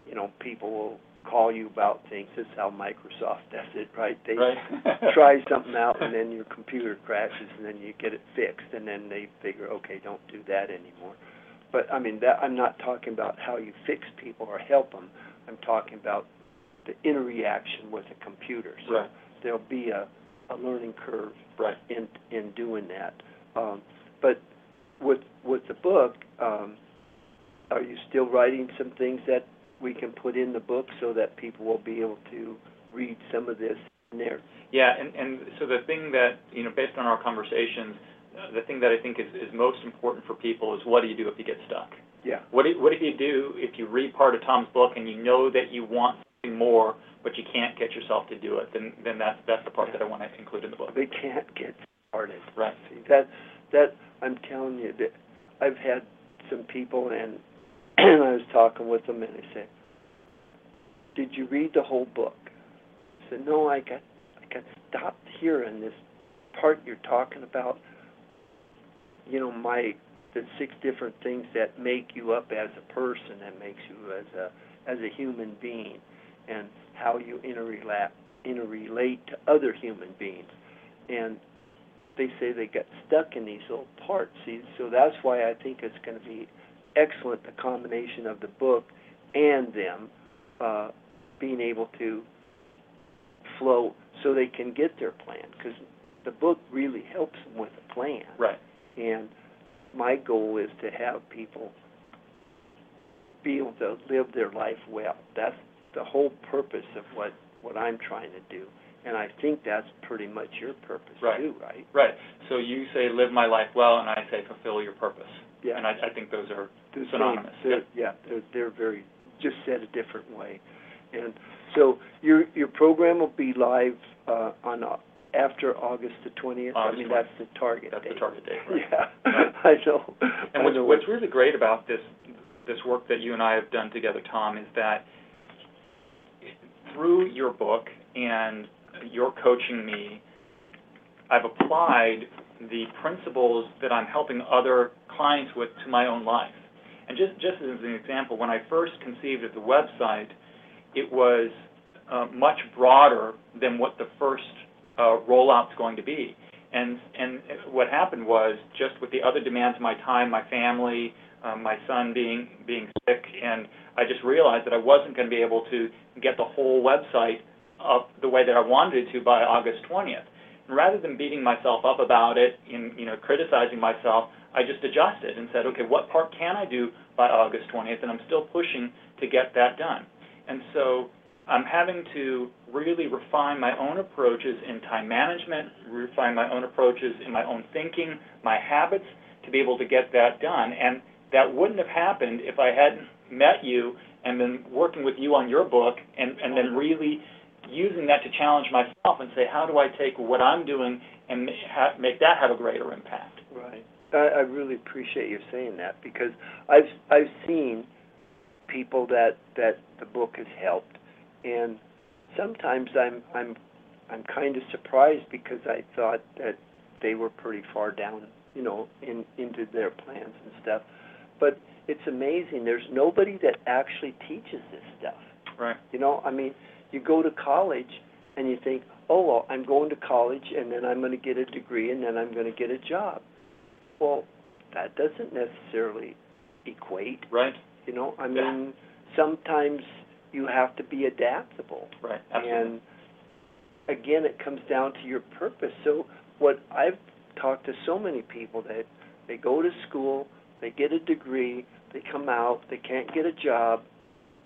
you know, people will call you about things. This is how Microsoft does it, right? They Right. [LAUGHS] try something out and then your computer crashes and then you get it fixed and then they figure, okay, don't do that anymore. But I mean, that I'm not talking about how you fix people or help them. I'm talking about the interaction with a computer. So Right. there'll be a, a learning curve Right. in in doing that. Um, but with with the book, um, are you still writing some things that we can put in the book so that people will be able to read some of this in there. Yeah, and, and so the thing that, you know, based on our conversations, uh, the thing that I think is, is most important for people is what do you do if you get stuck? Yeah. What do, what do you do if you read part of Tom's book and you know that you want something more, but you can't get yourself to do it? Then, then that's, that's the part that I want to include in the book. They can't get started. Right. See, that, that, I'm telling you, that I've had some people and, [CLEARS THROAT] I was talking with them and I said, did you read the whole book? I said, no, I got, I got stopped here in this part you're talking about, you know, my, the six different things that make you up as a person, that makes you as a, as a human being, and how you interrelate, interrelate to other human beings. And they say they got stuck in these little parts. See, so that's why I think it's going to be excellent the combination of the book and them uh, being able to flow so they can get their plan because the book really helps them with a plan. Right. And my goal is to have people be able to live their life well. That's the whole purpose of what what I'm trying to do. And I think that's pretty much your purpose Right. too, right? Right. So you say live my life well, and I say fulfill your purpose. Yeah. And I, I think those are the same. synonymous. They're, yeah, they're they're very just said a different way. And so your your program will be live uh, on uh, after August the twentieth. I mean 20th. that's the target That's date. the target date, right? Yeah, Right. [LAUGHS] I know. And what's, know what's really great about this, this work that you and I have done together, Tom, is that through your book and your coaching me, I've applied the principles that I'm helping other clients with to my own life. And just, just as an example, when I first conceived of the website, it was uh, much broader than what the first uh, rollout's going to be. And and what happened was just with the other demands of my time, my family, um, my son being being sick, and I just realized that I wasn't going to be able to get the whole website up the way that I wanted it to by August 20th. Rather than beating myself up about it, and you know criticizing myself, I just adjusted and said, okay, what part can I do by August 20th? And I'm still pushing to get that done. And so I'm having to really refine my own approaches in time management, refine my own approaches in my own thinking, my habits to be able to get that done. And that wouldn't have happened if I hadn't met you and been working with you on your book and, and then really using that to challenge myself and say, how do I take what I'm doing and ha- make that have a greater impact? Right. I, I really appreciate you saying that because I've I've seen people that that the book has helped, and sometimes I'm I'm I'm kind of surprised because I thought that they were pretty far down, you know, in into their plans and stuff. But it's amazing. There's nobody that actually teaches this stuff. Right. You know, I mean, you go to college and you think, oh, well, I'm going to college and then I'm going to get a degree and then I'm going to get a job. Well, that doesn't necessarily equate. Right. You know, I Yeah. mean, sometimes you have to be adaptable. Right. Absolutely. And again, it comes down to your purpose. So, what I've talked to so many people that they go to school, they get a degree, they come out, they can't get a job,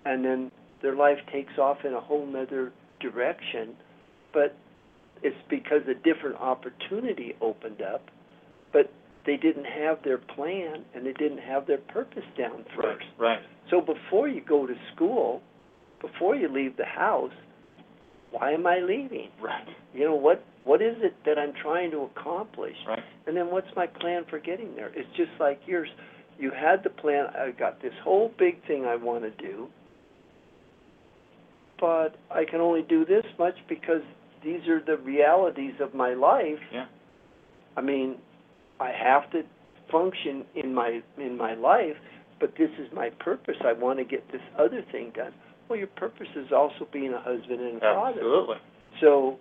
and then their life takes off in a whole nother direction. But it's because a different opportunity opened up, but they didn't have their plan and they didn't have their purpose down Right. first. Right. So before you go to school, before you leave the house, why am I leaving? Right. You know what what is it that I'm trying to accomplish? Right. And then what's my plan for getting there? It's just like yours. You had the plan, I got this whole big thing I want to do. But I can only do this much because these are the realities of my life. Yeah. I mean, I have to function in my in my life, but this is my purpose. I want to get this other thing done. Well, your purpose is also being a husband and a father. Absolutely. So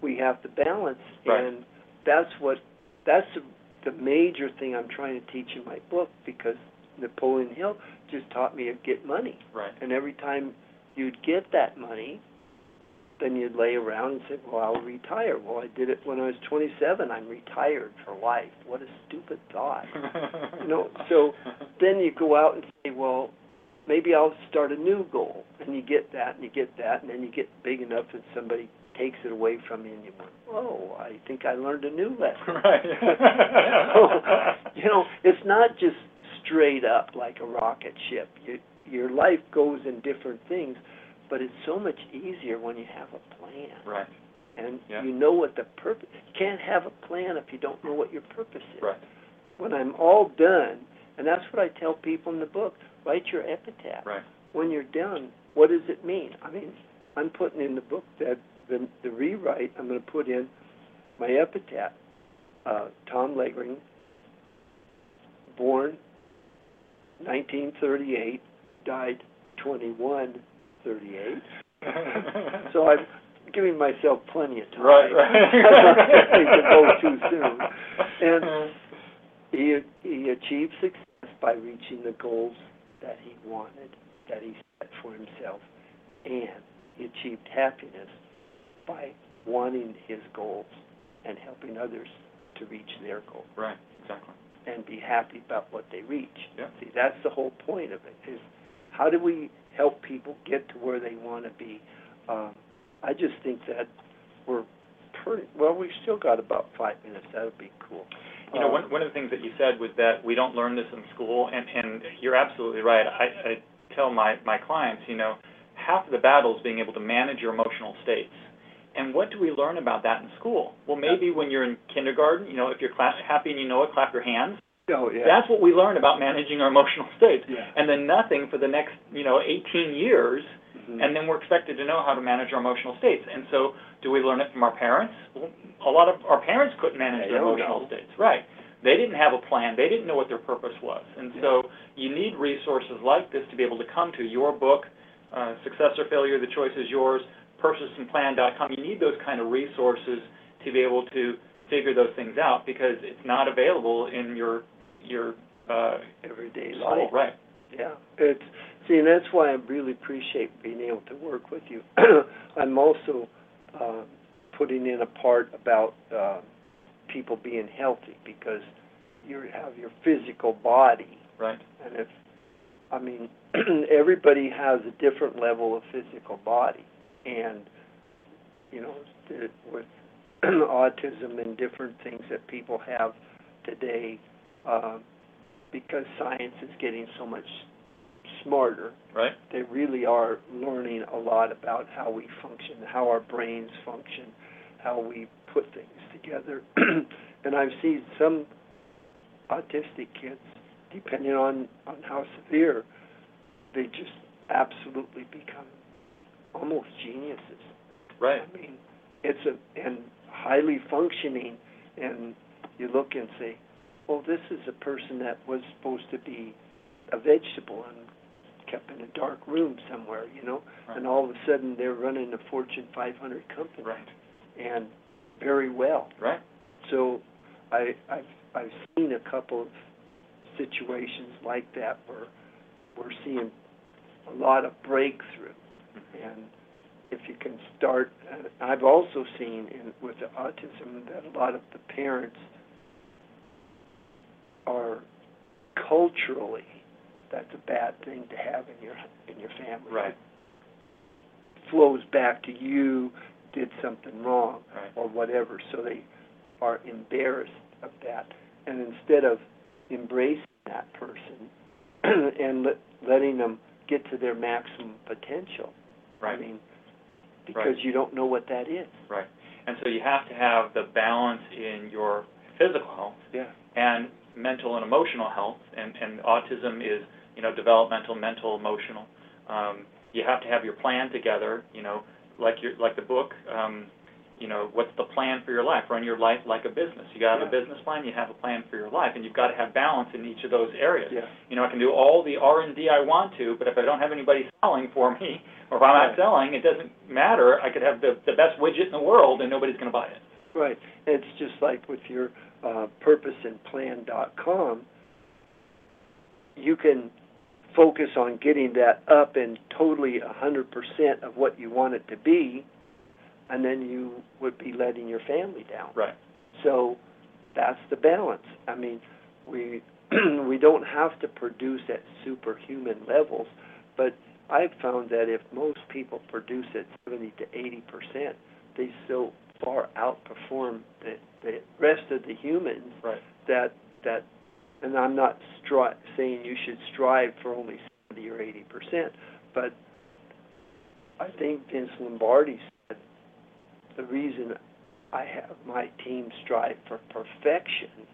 we have to balance, Right. and that's what that's the, the major thing I'm trying to teach in my book because Napoleon Hill just taught me to get money, Right. and every time you'd get that money, then you'd lay around and say, "Well, I'll retire." Well, I did it when I was 27. I'm retired for life. What a stupid thought. [LAUGHS] You know, so then you go out and say, well, maybe I'll start a new goal, and you get that, and you get that, and then you get big enough that somebody takes it away from you, and you went, oh, I think I learned a new lesson. [LAUGHS] Right. [LAUGHS] you know, it's not just straight up like a rocket ship. You, your life goes in different things, but it's so much easier when you have a plan. Right, And Yeah. you know what the purpose. You can't have a plan if you don't know what your purpose is. right, When I'm all done, and that's what I tell people in the book. Write your epitaph. right, When you're done, what does it mean? I mean, I'm putting in the book that the the rewrite. I'm going to put in my epitaph. Uh, Tom Leogering, born 1938, died 2138. [LAUGHS] So I'm giving myself plenty of time. Right, right. [LAUGHS] To go too soon. And he he achieved success by reaching the goals that he wanted, that he set for himself, and he achieved happiness by wanting his goals and helping others to reach their goals Right, exactly. and be happy about what they reach. Yeah. See, that's the whole point of it is how do we help people get to where they want to be? Um, I just think that we're pretty well. We've still got about five minutes. That would be cool. You know, Um, one, one of the things that you said was that we don't learn this in school, and, and you're absolutely right. I, I tell my, my clients, you know, half of the battle is being able to manage your emotional states. And what do we learn about that in school? Well, maybe when you're in kindergarten, you know, if you're cla- happy and you know it, clap your hands. Oh yeah. That's what we learn about managing our emotional states. Yeah. And then nothing for the next, you know, 18 years, Mhm. and then we're expected to know how to manage our emotional states. And so, do we learn it from our parents? Well, a lot of our parents couldn't manage their emotional know. states, right? They didn't have a plan. They didn't know what their purpose was. And so, you need resources like this to be able to come to your book, uh, Success or Failure: The Choice Is Yours, PurposeandPlan.com. You need those kind of resources to be able to figure those things out because it's not available in your your uh, everyday life. right? Yeah, it's see, and that's why I really appreciate being able to work with you. [CLEARS THROAT] I'm also uh, putting in a part about uh, people being healthy because you have your physical body, Right. and if I mean [CLEARS THROAT] everybody has a different level of physical body, and you know with [CLEARS THROAT] autism and different things that people have today. Um, because science is getting so much smarter, Right. they really are learning a lot about how we function, how our brains function, how we put things together. [CLEARS THROAT] and I've seen some autistic kids, depending on, on how severe, they just absolutely become almost geniuses. Right. I mean, it's a and highly functioning, and you look and say, well, this is a person that was supposed to be a vegetable and kept in a dark room somewhere, you know, Right. and all of a sudden they're running a Fortune 500 company Right. and very well. Right. So I, I've I've seen a couple of situations like that where we're seeing a lot of breakthrough, mm-hmm. and if you can start, I've also seen in with the autism that a lot of the parents are culturally that's a bad thing to have in your in your family. Right. flows back to you did something wrong Right. or whatever, so they are embarrassed of that. And instead of embracing that person [CLEARS THROAT] and let, letting them get to their maximum potential, Right. I mean, because Right. you don't know what that is. Right. And so you have to have the balance in your physical health Yeah. and mental and emotional health, and, and autism is, you know, developmental, mental, emotional. Um, you have to have your plan together, you know, like your, like the book, um, you know, what's the plan for your life? Run your life like a business. You gotta have a business plan, you have a plan for your life, and you've gotta have balance in each of those areas. Yeah. You know, I can do all the R and D I want to, but if I don't have anybody selling for me, [LAUGHS] or if I'm not selling, it doesn't matter. I could have the, the best widget in the world and nobody's gonna buy it. Right. It's just like with your uh, purposeandplan.com, you can focus on getting that up and totally 100% of what you want it to be, and then you would be letting your family down. Right. So that's the balance. I mean, we [CLEARS THROAT] we don't have to produce at superhuman levels, But I've found that if most people produce at 70 to 80 percent, they still far outperform the, the rest of the humans. Right. That that, and I'm not stri- saying you should strive for only 70 or 80 percent, but I think Vince Lombardi said the reason I have my team strive for perfection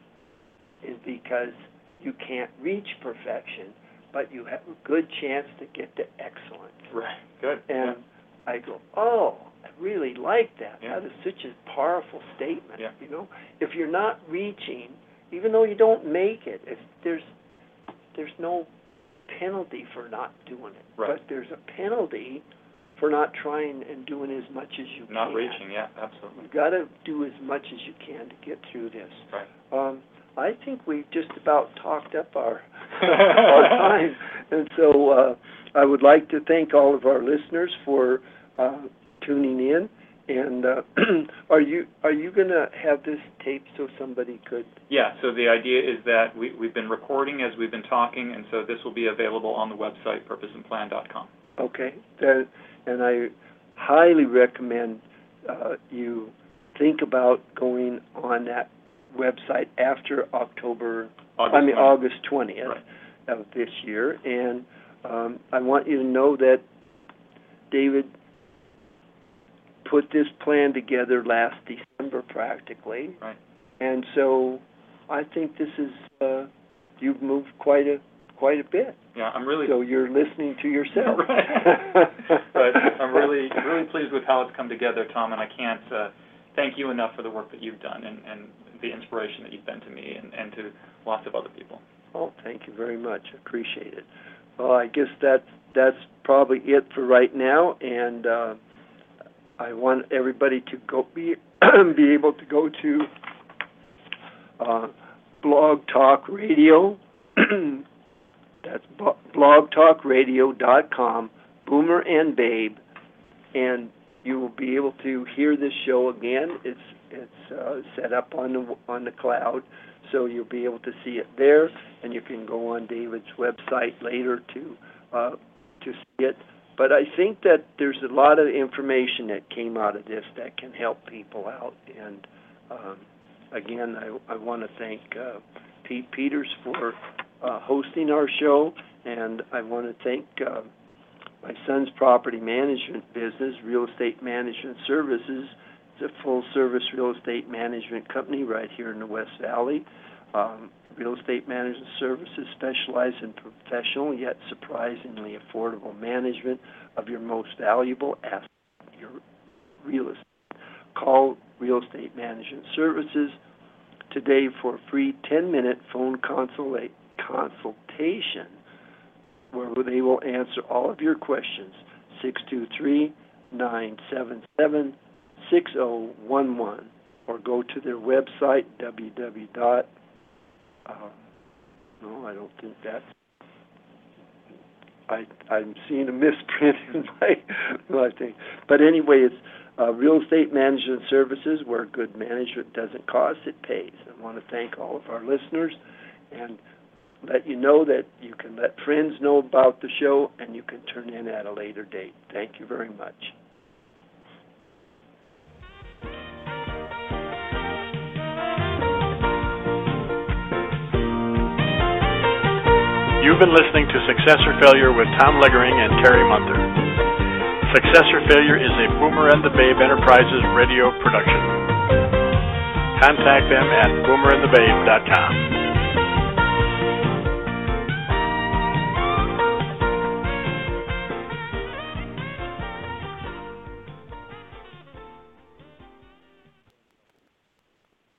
is because you can't reach perfection, but you have a good chance to get to excellence. Right. Good. And I go, oh, I really like that. Yeah. That is such a powerful statement. Yeah. You know, if you're not reaching, even though you don't make it, if there's there's no penalty for not doing it, Right. but there's a penalty for not trying and doing as much as you Not can. Not reaching. Yeah. Absolutely. You've got to do as much as you can to get through this. Right. Um, I think we've just about talked up our [LAUGHS] our time, and so uh, I would like to thank all of our listeners for uh, tuning in. And uh, [CLEARS THROAT] are you are you going to have this taped so somebody could? Yeah, so the idea is that we, we've been recording as we've been talking, and so this will be available on the website, purposeandplan.com. Okay, that, and I highly recommend uh, you think about going on that website after October August I mean, 20th. August twentieth Right. of this year, and um, I want you to know that David put this plan together last December, practically. Right. And so, I think this is uh, you've moved quite a quite a bit. Yeah, I'm really So you're listening to yourself. [LAUGHS] Right. but I'm really really pleased with how it's come together, Tom, and I can't uh, thank you enough for the work that you've done and, and the inspiration that you've been to me and, and to lots of other people. Oh, thank you very much. Appreciate it. Well, I guess that's that's probably it for right now, and uh, I want everybody to go be [CLEARS THROAT] be able to go to uh, Blog Talk Radio. [CLEARS THROAT] that's blogtalkradio.com. Boomer and Babe, and you will be able to hear this show again. It's it's uh, set up on the on the cloud, so you'll be able to see it there, and you can go on David's website later to uh, to see it. But I think that there's a lot of information that came out of this that can help people out. And um, again, I, I want to thank uh, Pete Peters for uh, hosting our show, and I want to thank uh, my son's property management business, Real Estate Management Services. It's a full service real estate management company right here in the West Valley. Um, real estate management services specialize in professional yet surprisingly affordable management of your most valuable asset, your real estate. Call Real Estate Management Services today for a free 10 minute phone consula- consultation where they will answer all of your questions. 623 977 6011 or go to their website www. Uh, no, I don't think that's. I I'm seeing a misprint [LAUGHS] in my my thing, but anyway, it's uh, real estate management services where good management doesn't cost; it pays. I want to thank all of our listeners, and let you know that you can let friends know about the show, and you can turn in at a later date. Thank you very much. You've been listening to Success or Failure with Tom Leogering and Terry Munther. Success or Failure is a Boomer and the Babe Enterprises radio production. Contact them at boomerandthebabe.com.